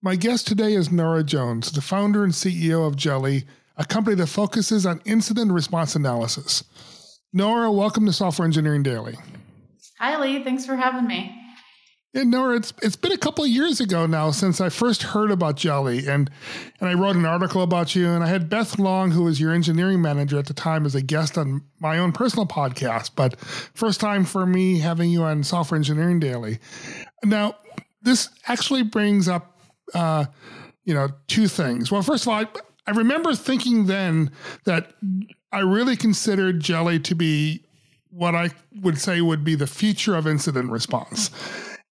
My guest today is Nora Jones, the founder and CEO of Jeli, a company that focuses on incident response analysis. Nora, welcome to Software Engineering Daily. Hi, Lee. Thanks for having me. Yeah, Nora, it's it's been a couple of years ago now since I first heard about Jeli, and and I wrote an article about you, and I had Beth Long, who was your engineering manager at the time, as a guest on my own personal podcast. But first time for me having you on Software Engineering Daily. Now, this actually brings up uh, you know, two things. Well, first of all, I, I remember thinking then that I really considered Jeli to be what I would say would be the future of incident response.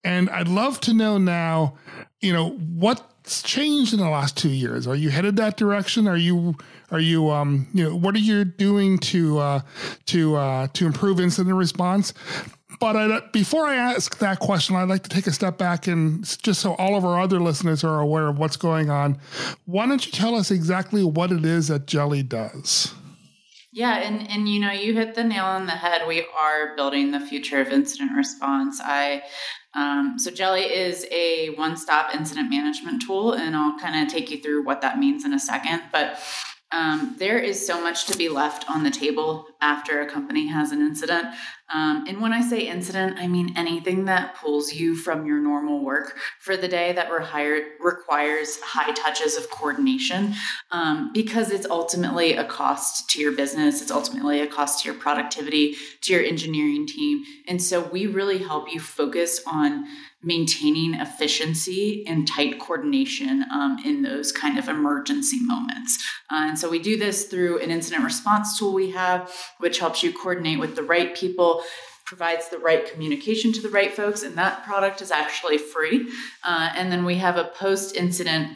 And I'd love to know now, you know, what's changed in the last two years? Are you headed that direction? Are you are you um you know what are you doing to uh to uh to improve incident response? But I, before I ask that question, I'd like to take a step back and just so all of our other listeners are aware of what's going on, why don't you tell us exactly what it is that Jeli does? Yeah, and and you know, you hit the nail on the head. We are building the future of incident response. I um, so Jeli is a one-stop incident management tool, and I'll kind of take you through what that means in a second. But um, there is so much to be left on the table after a company has an incident. Um, and when I say incident, I mean anything that pulls you from your normal work for the day that requires high touches of coordination um, because it's ultimately a cost to your business. It's ultimately a cost to your productivity, to your engineering team. And so we really help you focus on maintaining efficiency and tight coordination um, in those kind of emergency moments. Uh, and so we do this through an incident response tool we have, which helps you coordinate with the right people provides the right communication to the right folks, and that product is actually free. Uh, and then we have a post incident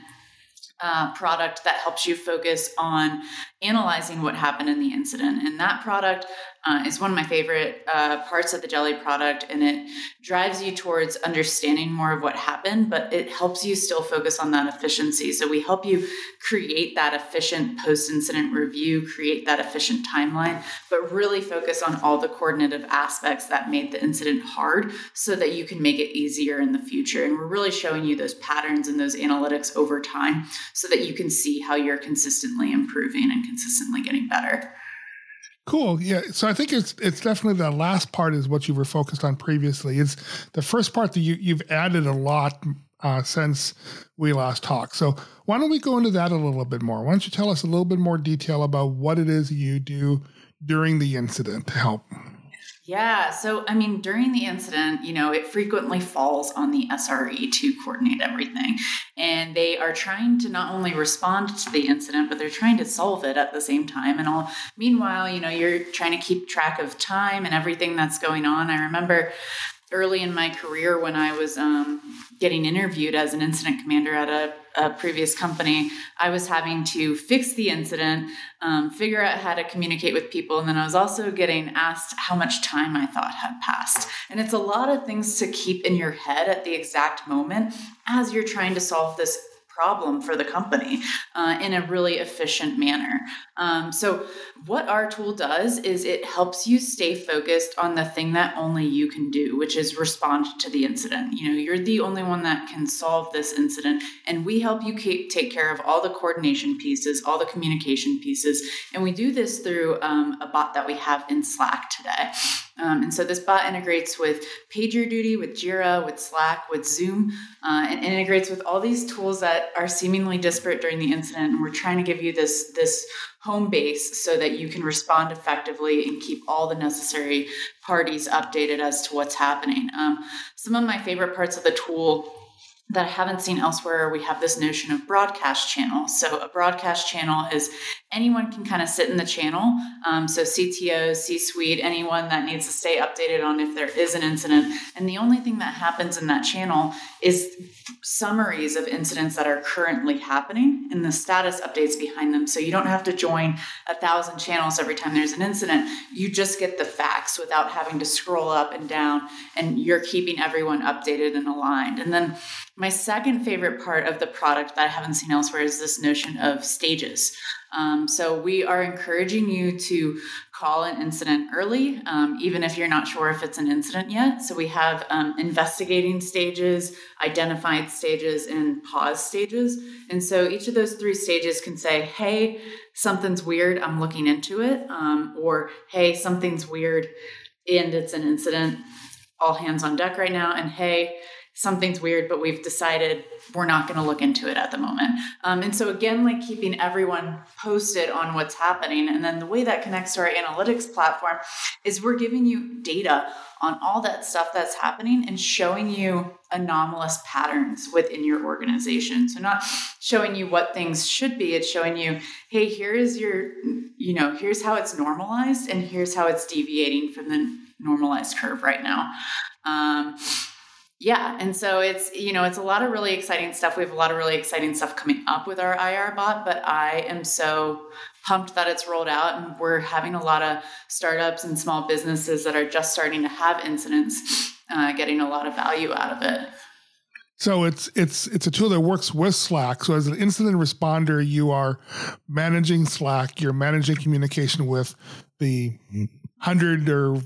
uh, product that helps you focus on analyzing what happened in the incident. And that product uh, is one of my favorite uh, parts of the Jeli product and it drives you towards understanding more of what happened but it helps you still focus on that efficiency so we help you create that efficient post-incident review create that efficient timeline but really focus on all the coordinative aspects that made the incident hard so that you can make it easier in the future and we're really showing you those patterns and those analytics over time so that you can see how you're consistently improving and consistently getting better Cool. Yeah. So I think it's it's definitely the last part is what you were focused on previously. It's the first part that you you've added a lot uh, since we last talked. So why don't we go into that a little bit more? Why don't you tell us a little bit more detail about what it is you do during the incident to help? Yeah. So, I mean, during the incident, you know, it frequently falls on the SRE to coordinate everything. And they are trying to not only respond to the incident, but they're trying to solve it at the same time. And all, meanwhile, you know, you're trying to keep track of time and everything that's going on. I remember early in my career when I was um, getting interviewed as an incident commander at a, a, previous company, I was having to fix the incident, um, figure out how to communicate with people, and then I was also getting asked how much time I thought had passed. And it's a lot of things to keep in your head at the exact moment as you're trying to solve this problem for the company uh, in a really efficient manner. Um, so, what our tool does is it helps you stay focused on the thing that only you can do, which is respond to the incident. You know, you're the only one that can solve this incident, and we help you keep, take care of all the coordination pieces, all the communication pieces, and we do this through um, a bot that we have in Slack today. Um, and so this bot integrates with PagerDuty, with Jira, with Slack, with Zoom, uh, and integrates with all these tools that are seemingly disparate during the incident. And we're trying to give you this this home base so that you can respond effectively and keep all the necessary parties updated as to what's happening. Um, some of my favorite parts of the tool that I haven't seen elsewhere, we have this notion of broadcast channel. So, a broadcast channel is anyone can kind of sit in the channel. Um, so, CTO, C suite, anyone that needs to stay updated on if there is an incident. And the only thing that happens in that channel is summaries of incidents that are currently happening and the status updates behind them. So, you don't have to join a thousand channels every time there's an incident. You just get the facts without having to scroll up and down, and you're keeping everyone updated and aligned. And then My second favorite part of the product that I haven't seen elsewhere is this notion of stages. Um, so we are encouraging you to call an incident early, um, even if you're not sure if it's an incident yet. So we have um, investigating stages, identified stages, and pause stages. And so each of those three stages can say, hey, something's weird, I'm looking into it, um, or hey, something's weird and it's an incident, all hands on deck right now, and hey, something's weird, but we've decided we're not going to look into it at the moment. Um, and so, again, like keeping everyone posted on what's happening. And then the way that connects to our analytics platform is we're giving you data on all that stuff that's happening and showing you anomalous patterns within your organization. So, not showing you what things should be, it's showing you, hey, here's your, you know, here's how it's normalized and here's how it's deviating from the normalized curve right now. Um, yeah, and so it's you know it's a lot of really exciting stuff. We have a lot of really exciting stuff coming up with our IR bot, but I am so pumped that it's rolled out and we're having a lot of startups and small businesses that are just starting to have incidents uh, getting a lot of value out of it. So it's it's it's a tool that works with Slack. So as an incident responder, you are managing Slack, you're managing communication with the hundred or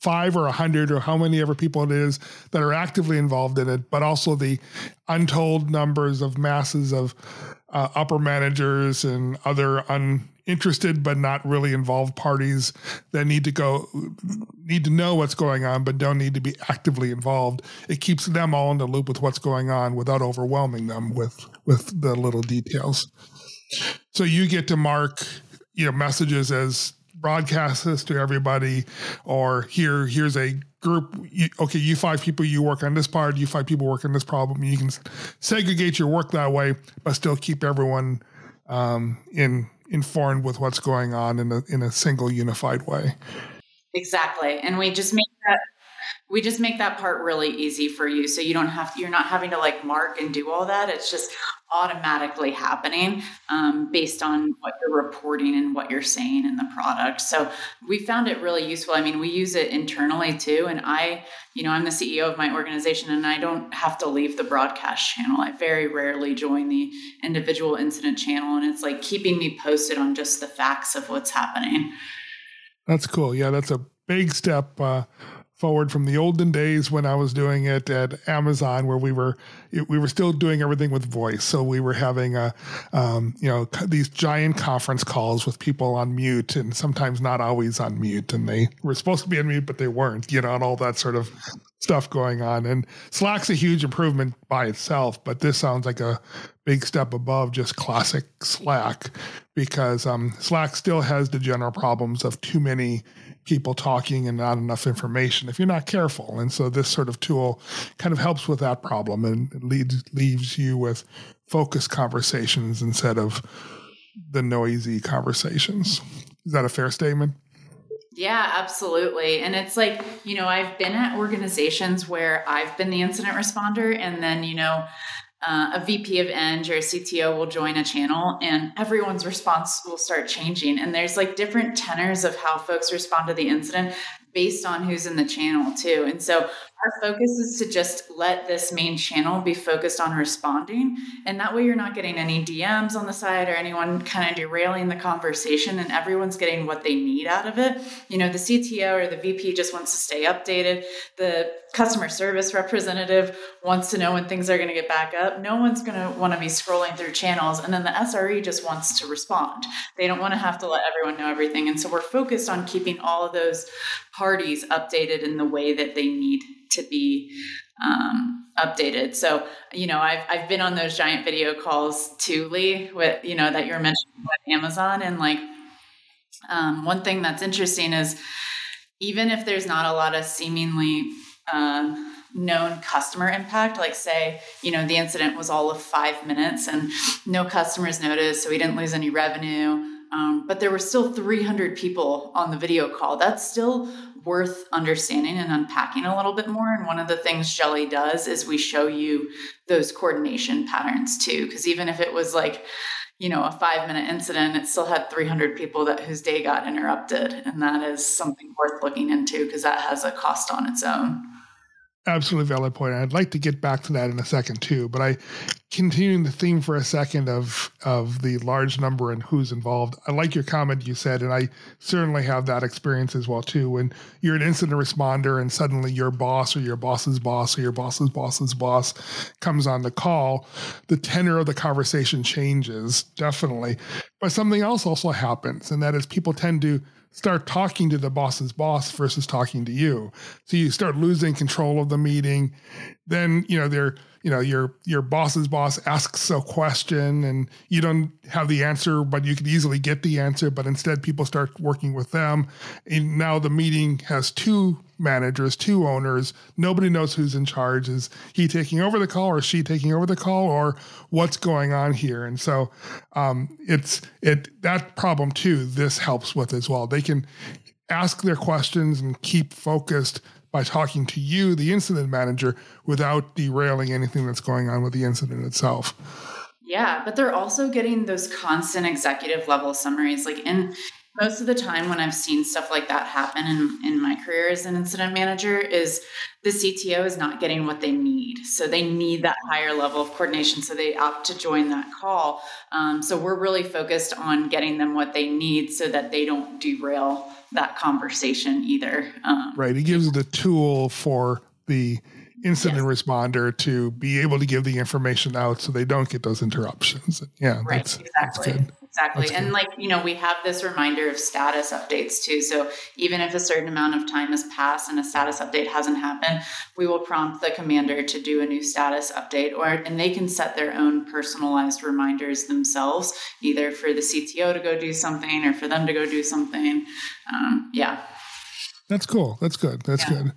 five or a hundred or how many ever people it is that are actively involved in it, but also the untold numbers of masses of uh, upper managers and other uninterested but not really involved parties that need to go need to know what's going on but don't need to be actively involved. It keeps them all in the loop with what's going on without overwhelming them with with the little details. So you get to mark you know messages as broadcast this to everybody or here here's a group you, okay you five people you work on this part you five people work on this problem you can segregate your work that way but still keep everyone um, in informed with what's going on in a in a single unified way. Exactly. And we just make that we just make that part really easy for you. So you don't have you're not having to like mark and do all that. It's just automatically happening um, based on what you're reporting and what you're saying in the product. So we found it really useful. I mean we use it internally too. And i you know i'm the ceo of my organization and i don't have to leave the broadcast channel. I very rarely join the individual incident channel. And it's like keeping me posted on just the facts of what's happening. That's cool. Yeah that's a big step uh, forward from the olden days when I was doing it at Amazon, where we were we were still doing everything with voice. So we were having a um, you know these giant conference calls with people on mute, and sometimes not always on mute, and they were supposed to be on mute, but they weren't. You know, and all that sort of stuff going on. And Slack's a huge improvement by itself, but this sounds like a big step above just classic Slack because um, Slack still has the general problems of too many people talking and not enough information if you're not careful. And so this sort of tool kind of helps with that problem and leads leaves you with focused conversations instead of the noisy conversations. Is that a fair statement? Yeah, absolutely. And it's like, you know, I've been at organizations where I've been the incident responder and then, you know, uh, a VP of Eng or a CTO will join a channel and everyone's response will start changing. And there's like different tenors of how folks respond to the incident based on who's in the channel too. And so our focus is to just let this main channel be focused on responding. And that way you're not getting any DMs on the side or anyone kind of derailing the conversation and everyone's getting what they need out of it. You know, the CTO or the VP just wants to stay updated. The customer service representative wants to know when things are going to get back up. No one's going to want to be scrolling through channels. And then the SRE just wants to respond. They don't want to have to let everyone know everything. And so we're focused on keeping all of those parties updated in the way that they need to be um, updated. So, you know, I've, I've been on those giant video calls too, Lee, with, you know, that you're mentioning with Amazon. And like, um, one thing that's interesting is even if there's not a lot of seemingly um, known customer impact, like say, you know, the incident was all of five minutes and no customers noticed, so we didn't lose any revenue. Um, but there were still 300 people on the video call. That's still worth understanding and unpacking a little bit more. And one of the things Jeli does is we show you those coordination patterns too. Because even if it was like, you know, a five minute incident, it still had 300 people that whose day got interrupted. And that is something worth looking into because that has a cost on its own. Absolutely valid point. I'd like to get back to that in a second too, but I continuing the theme for a second of of the large number and who's involved. I like your comment you said, and I certainly have that experience as well too. When you're an incident responder and suddenly your boss or your boss's boss or your boss's boss's boss comes on the call, the tenor of the conversation changes definitely. But something else also happens, and that is people tend to start talking to the boss's boss versus talking to you. So you start losing control of the meeting. Then, you know, they're, you know, your your boss's boss asks a question and you don't have the answer, but you could easily get the answer, but instead people start working with them. And now the meeting has two managers, two owners. Nobody knows who's in charge. Is he taking over the call or she taking over the call or what's going on here? And so um, it's it that problem too. This helps with as well. They can ask their questions and keep focused by talking to you, the incident manager, without derailing anything that's going on with the incident itself. Yeah, but they're also getting those constant executive level summaries. Like in most of the time when I've seen stuff like that happen in, in my career as an incident manager is the CTO is not getting what they need. So they need that higher level of coordination. So they opt to join that call. Um, so we're really focused on getting them what they need so that they don't derail that conversation either. Um, right. It gives the tool for the incident yes. responder to be able to give the information out so they don't get those interruptions. Yeah, right. That's, exactly. That's Exactly. and like, you know, we have this reminder of status updates too. So even if a certain amount of time has passed and a status update hasn't happened, we will prompt the commander to do a new status update or and they can set their own personalized reminders themselves, either for the CTO to go do something or for them to go do something. Um, yeah. That's cool. That's good. That's yeah. good.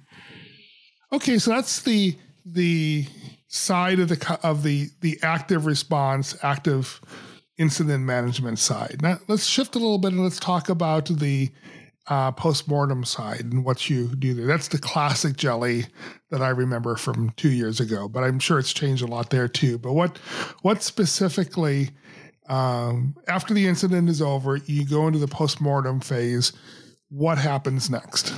Okay, so that's the the side of the of the the active response, active incident management side. Now, let's shift a little bit and let's talk about the uh, post-mortem side and what you do there. That's the classic Jeli that I remember from two years ago, but I'm sure it's changed a lot there too. But what what specifically um, after the incident is over, you go into the post-mortem phase. What happens next?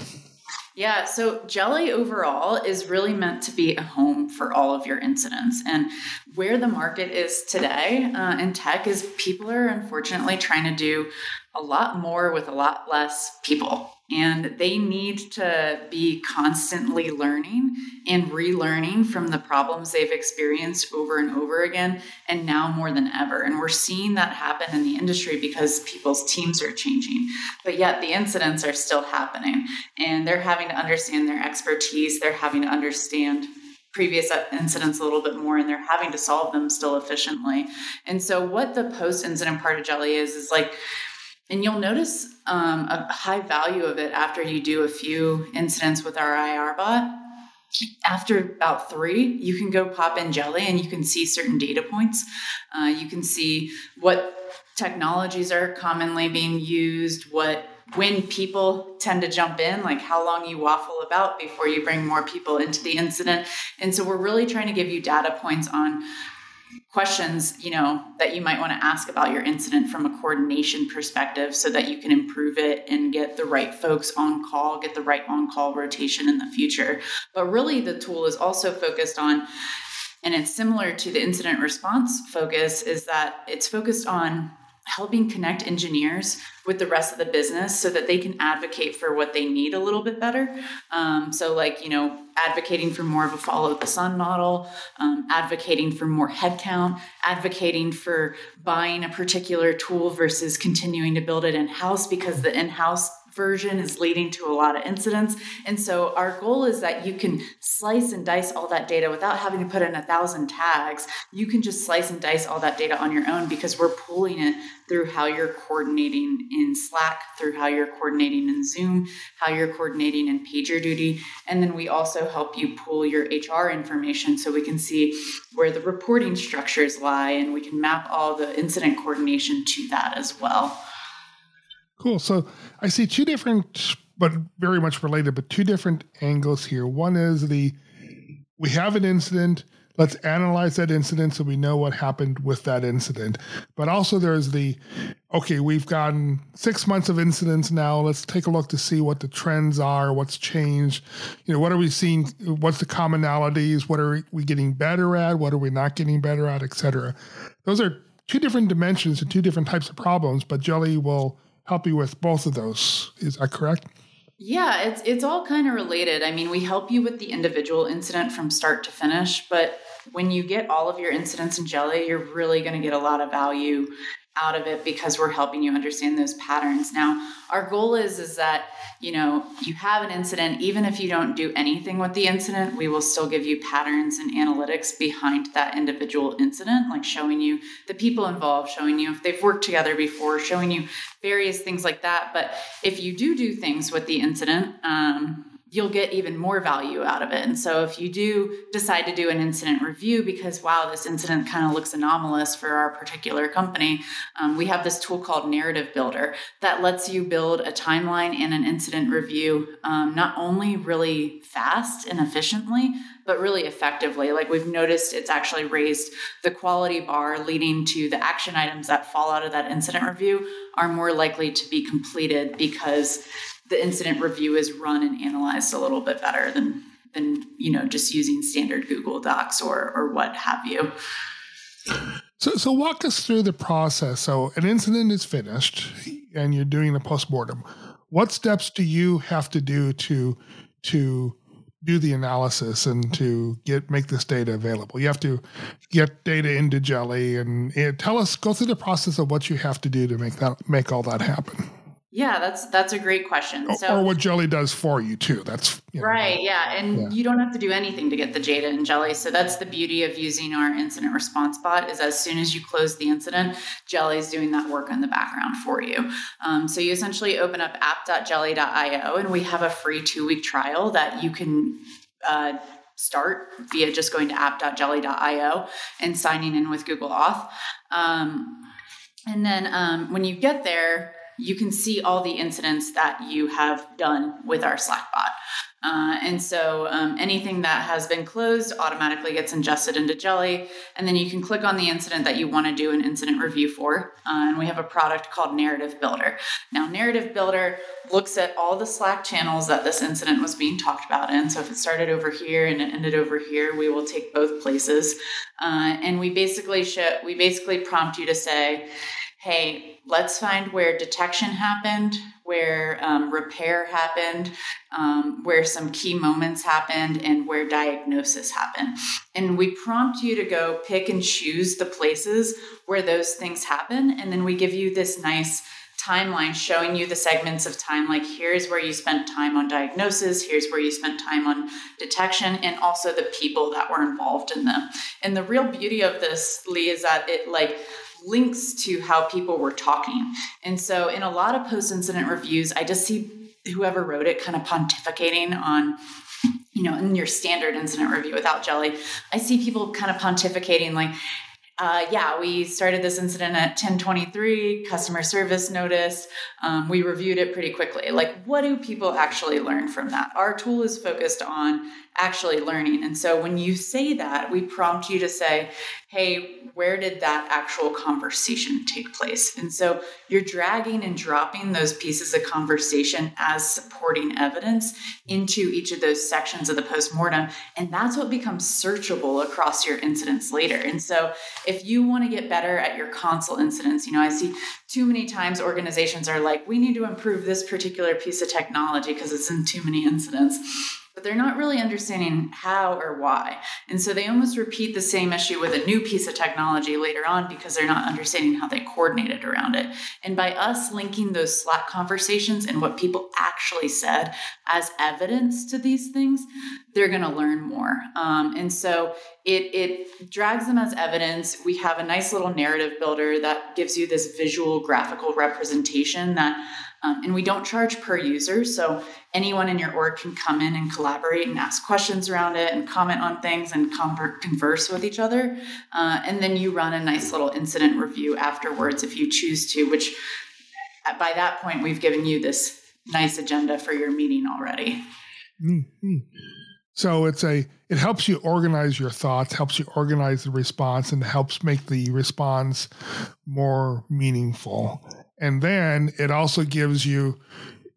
Yeah, so Jeli overall is really meant to be a home for all of your incidents. And where the market is today uh, in tech is people are unfortunately trying to do a lot more with a lot less people. And they need to be constantly learning and relearning from the problems they've experienced over and over again, and now more than ever. And we're seeing that happen in the industry because people's teams are changing. But yet the incidents are still happening, and they're having to understand their expertise, they're having to understand previous incidents a little bit more and they're having to solve them still efficiently. And so what the post incident part of Jeli is is like and you'll notice um, a high value of it after you do a few incidents with our IR bot. After about three, you can go pop in Jeli and you can see certain data points. Uh, you can see what technologies are commonly being used, what when people tend to jump in, like how long you waffle about before you bring more people into the incident. And so we're really trying to give you data points on questions you know that you might want to ask about your incident from a coordination perspective so that you can improve it and get the right folks on call get the right on call rotation in the future. But really the tool is also focused on and it's similar to the incident response focus is that it's focused on helping connect engineers with the rest of the business so that they can advocate for what they need a little bit better. Um, so, like, you know, advocating for more of a follow the sun model, um, advocating for more headcount, advocating for buying a particular tool versus continuing to build it in house because the in house version is leading to a lot of incidents. And so our goal is that you can slice and dice all that data without having to put in a thousand tags. You can just slice and dice all that data on your own because we're pulling it through how you're coordinating in Slack, through how you're coordinating in Zoom, how you're coordinating in PagerDuty. And then we also help you pull your HR information so we can see where the reporting structures lie and we can map all the incident coordination to that as well. Cool. So I see two different, but very much related, but two different angles here. One is the we have an incident, let's analyze that incident so we know what happened with that incident. But also there's the okay, we've gotten six months of incidents now. Let's take a look to see what the trends are, what's changed. You know, what are we seeing? What's the commonalities? What are we getting better at? What are we not getting better at, et cetera? Those are two different dimensions and two different types of problems, but Jeli will help you with both of those. Is that correct? Yeah, it's it's all kind of related. I mean, we help you with the individual incident from start to finish, but when you get all of your incidents in Jeli, you're really going to get a lot of value out of it because we're helping you understand those patterns. Now, our goal is is that, you know, you have an incident even if you don't do anything with the incident, we will still give you patterns and analytics behind that individual incident, like showing you the people involved, showing you if they've worked together before, showing you various things like that. But if you do do things with the incident, um, you'll get even more value out of it. And so if you do decide to do an incident review because, wow, this incident kind of looks anomalous for our particular company, um, we have this tool called Narrative Builder that lets you build a timeline and an incident review um, not only really fast and efficiently, but really effectively. Like we've noticed it's actually raised the quality bar leading to the action items that fall out of that incident review are more likely to be completed because the incident review is run and analyzed a little bit better than than you know just using standard Google Docs or or what have you. So, so walk us through the process. So, an incident is finished, and you're doing a postmortem. What steps do you have to do to to do the analysis and to get make this data available? You have to get data into Jeli, and, and tell us go through the process of what you have to do to make that make all that happen. Yeah, that's that's a great question. So, or what Jeli does for you too. That's you know, right. Yeah, and yeah. you don't have to do anything to get the data in Jeli. So that's the beauty of using our incident response bot. Is as soon as you close the incident, Jelly's doing that work in the background for you. Um, so you essentially open up app.jeli.io, and we have a free two week trial that you can. Uh, start via just going to app.jeli.io and signing in with Google Auth. Um, and then um, when you get there, you can see all the incidents that you have done with our Slack bot. Uh, and so um, anything that has been closed automatically gets ingested into Jeli. And then you can click on the incident that you want to do an incident review for. Uh, and we have a product called Narrative Builder. Now, Narrative Builder looks at all the Slack channels that this incident was being talked about in. So if it started over here and it ended over here, we will take both places. Uh, and we basically show, we basically prompt you to say, hey, let's find where detection happened, where um, repair happened, um, where some key moments happened, and where diagnosis happened. And we prompt you to go pick and choose the places where those things happen. And then we give you this nice timeline showing you the segments of time like here's where you spent time on diagnosis here's where you spent time on detection and also the people that were involved in them and the real beauty of this lee is that it like links to how people were talking. And so in a lot of post incident reviews, I just see whoever wrote it kind of pontificating on you know in your standard incident review without Jeli i see people kind of pontificating like uh, yeah, we started this incident at 1023, customer service notice. Um, we reviewed it pretty quickly. Like, what do people actually learn from that? Our tool is focused on actually learning. And so when you say that, we prompt you to say, hey, where did that actual conversation take place? And so you're dragging and dropping those pieces of conversation as supporting evidence into each of those sections of the postmortem. And that's what becomes searchable across your incidents later. And so if you want to get better at your console incidents, you know, I see too many times organizations are like, we need to improve this particular piece of technology because it's in too many incidents but they're not really understanding how or why. And so they almost repeat the same issue with a new piece of technology later on because they're not understanding how they coordinated around it. And by us linking those Slack conversations and what people actually said as evidence to these things, they're going to learn more. Um, and so it, it drags them as evidence. We have a nice little narrative builder that gives you this visual graphical representation that um, and we don't charge per user. So anyone in your org can come in and collaborate and ask questions around it and comment on things and convert, converse with each other. Uh, and then you run a nice little incident review afterwards if you choose to, which uh, by that point, we've given you this nice agenda for your meeting already. Mm-hmm. So it's a it helps you organize your thoughts, helps you organize the response, and helps make the response more meaningful. And then it also gives you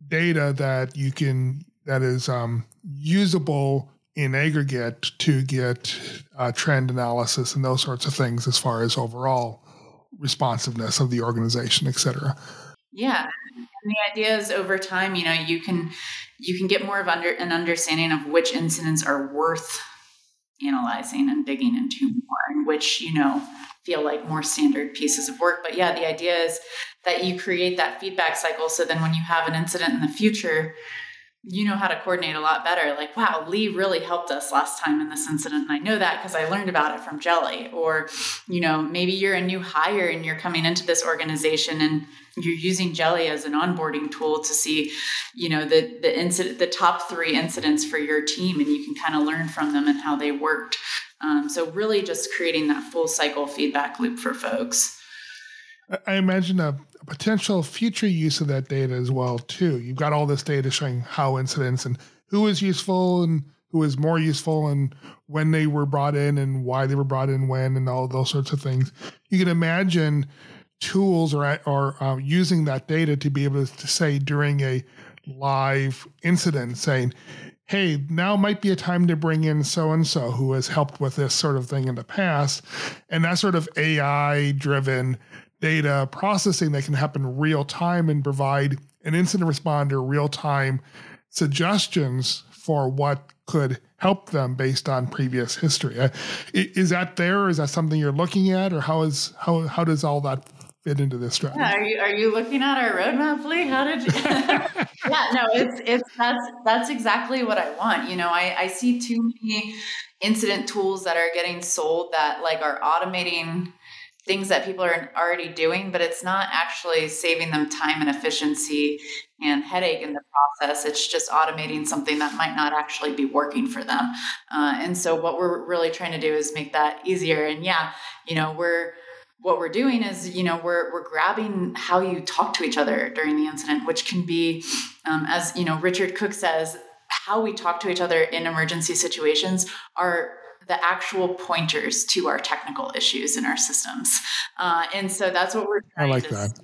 data that you can that is um, usable in aggregate to get uh, trend analysis and those sorts of things as far as overall responsiveness of the organization, et cetera. Yeah, and the idea is over time, you know, you can you can get more of under an understanding of which incidents are worth analyzing and digging into more, and which you know feel like more standard pieces of work. But yeah, the idea is that you create that feedback cycle, so then when you have an incident in the future, you know how to coordinate a lot better. Like, wow, Lee really helped us last time in this incident. And I know that because I learned about it from Jeli. Or, you know, maybe you're a new hire and you're coming into this organization and you're using Jeli as an onboarding tool to see, you know, the the incident, the top three incidents for your team, and you can kind of learn from them and how they worked. Um, so really, just creating that full cycle feedback loop for folks. I imagine a, potential future use of that data as well too. You've got all this data showing how incidents and who is useful and who is more useful and when they were brought in and why they were brought in when and all those sorts of things. You can imagine tools or or uh, using that data to be able to say during a live incident saying hey, now might be a time to bring in so and so who has helped with this sort of thing in the past. And that sort of AI driven data processing that can happen real time and provide an incident responder real time suggestions for what could help them based on previous history. Is that there? Is that something you're looking at, or how is how how does all that fit into this strategy? Yeah, are you are you looking at our roadmap, Lee? How did you? yeah, no, it's it's that's that's exactly what I want. You know, I I see too many incident tools that are getting sold that like are automating things that people are already doing, but it's not actually saving them time and efficiency and headache in the process. It's just automating something that might not actually be working for them. Uh, and so, what we're really trying to do is make that easier. And yeah, you know, we're what we're doing is, you know, we're we're grabbing how you talk to each other during the incident, which can be, um, as you know, Richard Cook says, how we talk to each other in emergency situations are the actual pointers to our technical issues in our systems. Uh, and so that's what we're trying I like to that.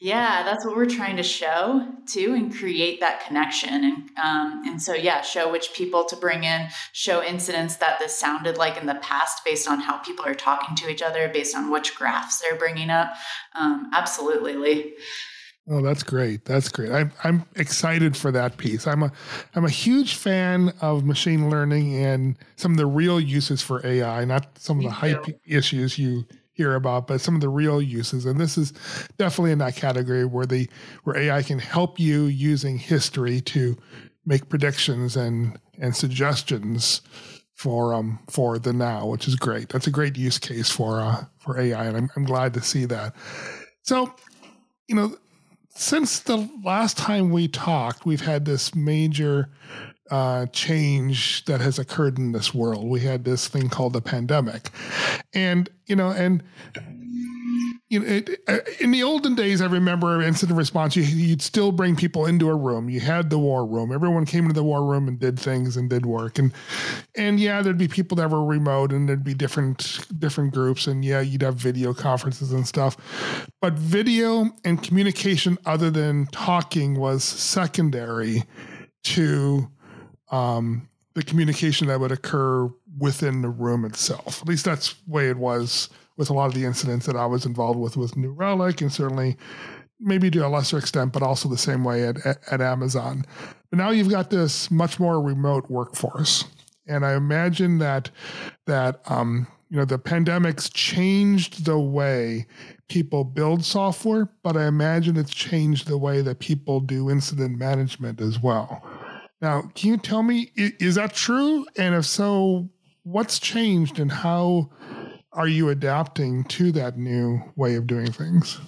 Yeah, that's what we're trying to show too, and create that connection. And um, and so yeah, show which people to bring in, show incidents that this sounded like in the past, based on how people are talking to each other, based on which graphs they're bringing up. Um, absolutely, Lee. Oh, that's great. That's great. I'm I'm excited for that piece. I'm a I'm a huge fan of machine learning and some of the real uses for AI, not some of the hype issues you hear about, but some of the real uses. And this is definitely in that category where the where AI can help you using history to make predictions and and suggestions for um for the now, which is great. That's a great use case for uh for AI, and I'm I'm glad to see that. So, you know, since the last time we talked, we've had this major uh, change that has occurred in this world. We had this thing called the pandemic, and you know, and you know, it, uh, in the olden days, I remember incident response. You, would still bring people into a room. You had the war room. Everyone came into the war room and did things and did work. And and yeah, there'd be people that were remote, and there'd be different different groups. And yeah, you'd have video conferences and stuff. But video and communication, other than talking, was secondary to um, the communication that would occur within the room itself. At least that's the way it was with a lot of the incidents that I was involved with with New Relic, and certainly maybe to a lesser extent, but also the same way at, at, at Amazon. But now you've got this much more remote workforce, and I imagine that that um, you know the pandemic's changed the way people build software, but I imagine it's changed the way that people do incident management as well. Now, can you tell me is that true? And if so, what's changed and how are you adapting to that new way of doing things?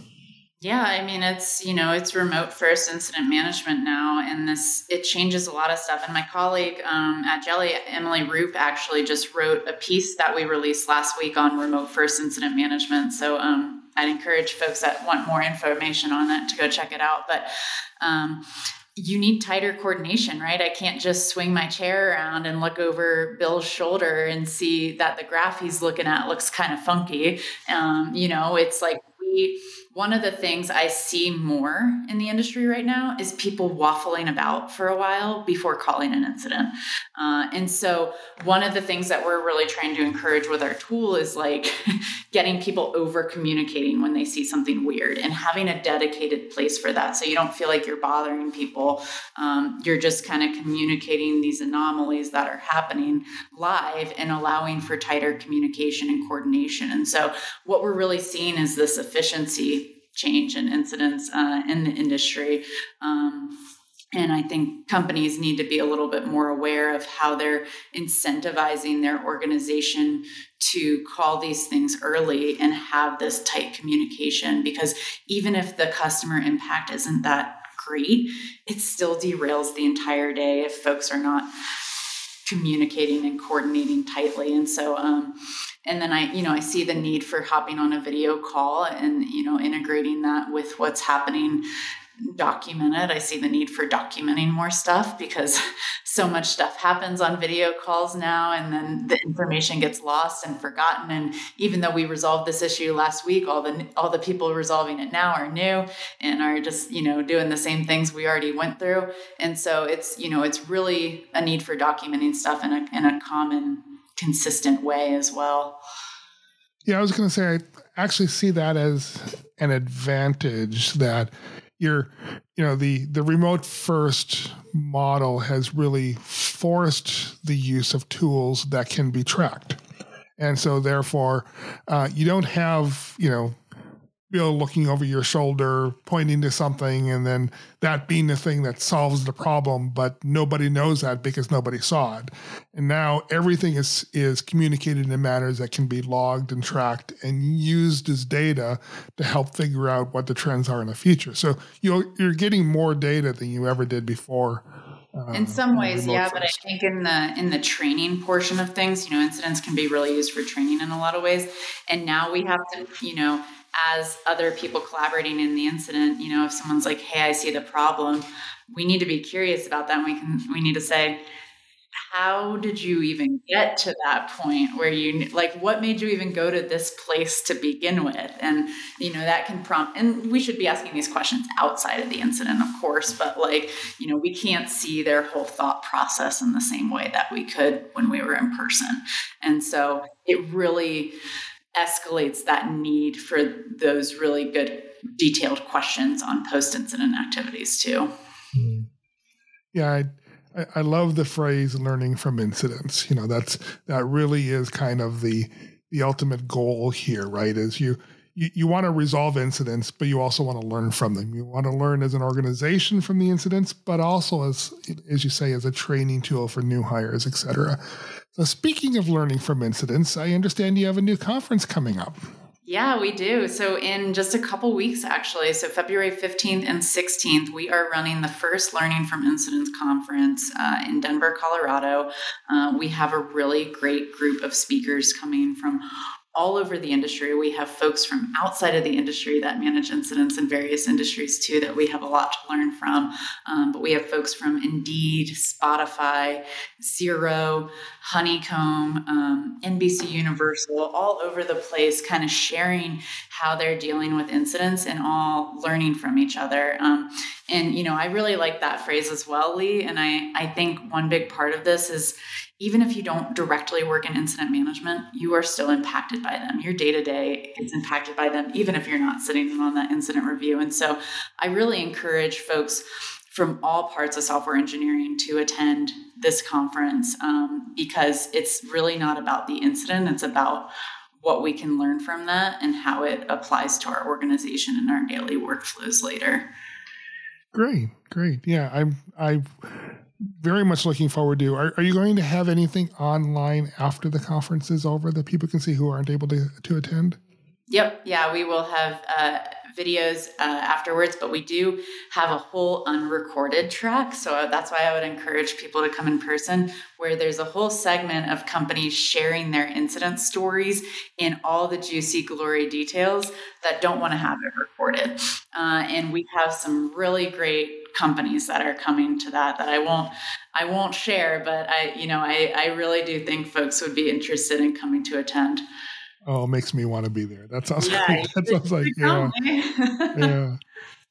Yeah, I mean it's you know it's remote first incident management now, and this it changes a lot of stuff. And my colleague um, at Jeli, Emily Ruppe, actually just wrote a piece that we released last week on remote first incident management. So um, I'd encourage folks that want more information on it to go check it out. But um, you need tighter coordination, right? I can't just swing my chair around and look over Bill's shoulder and see that the graph he's looking at looks kind of funky. Um, you know, it's like we one of the things I see more in the industry right now is people waffling about for a while before calling an incident. Uh, and so, one of the things that we're really trying to encourage with our tool is like getting people over communicating when they see something weird and having a dedicated place for that. So, you don't feel like you're bothering people. Um, you're just kind of communicating these anomalies that are happening live and allowing for tighter communication and coordination. And so, what we're really seeing is this efficiency change and incidents uh, in the industry. Um, and I think companies need to be a little bit more aware of how they're incentivizing their organization to call these things early and have this tight communication. Because even if the customer impact isn't that great, it still derails the entire day if folks are not communicating and coordinating tightly. And so, um, and then I, you know, I see the need for hopping on a video call and, you know, integrating that with what's happening documented. I see the need for documenting more stuff because so much stuff happens on video calls now and then the information gets lost and forgotten and even though we resolved this issue last week all the all the people resolving it now are new and are just, you know, doing the same things we already went through. And so it's, you know, it's really a need for documenting stuff in a in a common consistent way as well. Yeah, I was going to say, I actually see that as an advantage that you're, you know, the the remote first model has really forced the use of tools that can be tracked, and so therefore, uh, you don't have, you know, Bill looking over your shoulder, pointing to something, and then that being the thing that solves the problem, but nobody knows that because nobody saw it. And now everything is is communicated in manners that can be logged and tracked and used as data to help figure out what the trends are in the future. So you're you're getting more data than you ever did before. Uh, in some ways, yeah, but I think in the in the training portion of things, you know, incidents can be really used for training in a lot of ways. And now we have to, you know, as other people collaborating in the incident, you know, if someone's like, "Hey, I see the problem," we need to be curious about that. And we can we need to say, "How did you even get to that point where you like what made you even go to this place to begin with?" And you know, that can prompt and we should be asking these questions outside of the incident, of course, but like, you know, we can't see their whole thought process in the same way that we could when we were in person. And so, it really escalates that need for those really good detailed questions on post incident activities too. Hmm. Yeah, I, I love the phrase learning from incidents. You know, that's that really is kind of the the ultimate goal here, right? Is you you, you want to resolve incidents, but you also want to learn from them. You want to learn as an organization from the incidents, but also as as you say, as a training tool for new hires, et cetera. So, speaking of learning from incidents, I understand you have a new conference coming up. Yeah, we do. So, in just a couple weeks, actually, so February 15th and 16th, we are running the first Learning from Incidents conference uh, in Denver, Colorado. Uh, we have a really great group of speakers coming from all over the industry. We have folks from outside of the industry that manage incidents in various industries too, that we have a lot to learn from. Um, but we have folks from Indeed, Spotify, Zero, Honeycomb, um, NBC Universal, all over the place, kind of sharing how they're dealing with incidents and all learning from each other. Um, and you know, I really like that phrase as well, Lee. And I I think one big part of this is even if you don't directly work in incident management, you are still impacted by them. Your day to day is impacted by them, even if you're not sitting on that incident review. And so I really encourage folks from all parts of software engineering to attend this conference um, because it's really not about the incident, it's about what we can learn from that and how it applies to our organization and our daily workflows later. Great, great. Yeah, I'm I very much looking forward to. Are, are you going to have anything online after the conference is over that people can see who aren't able to, to attend? Yep. Yeah, we will have uh, videos uh, afterwards, but we do have a whole unrecorded track. So that's why I would encourage people to come in person, where there's a whole segment of companies sharing their incident stories in all the juicy glory details that don't want to have it recorded. Uh, and we have some really great companies that are coming to that that I won't I won't share, but I you know I I really do think folks would be interested in coming to attend. Oh, it makes me want to be there. That sounds yeah, like that sounds like yeah. yeah.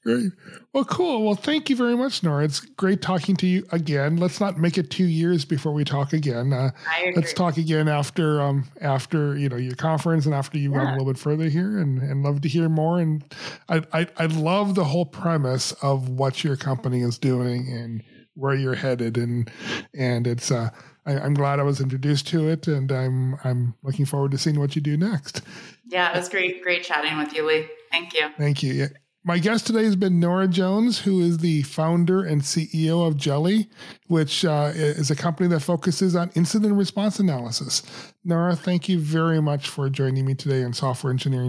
Great. Well, cool. Well, thank you very much, Nora. It's great talking to you again. Let's not make it two years before we talk again. Uh, let's talk again after um, after you know your conference and after you've yeah. gone a little bit further here, and, and love to hear more. And I, I I love the whole premise of what your company is doing and where you're headed, and and it's uh, I, am glad I was introduced to it, and I'm I'm looking forward to seeing what you do next. Yeah, it was great great chatting with you, Lee. Thank you. Thank you. Yeah. My guest today has been Nora Jones, who is the founder and CEO of Jeli, which uh, is a company that focuses on incident response analysis. Nora, thank you very much for joining me today on Software Engineering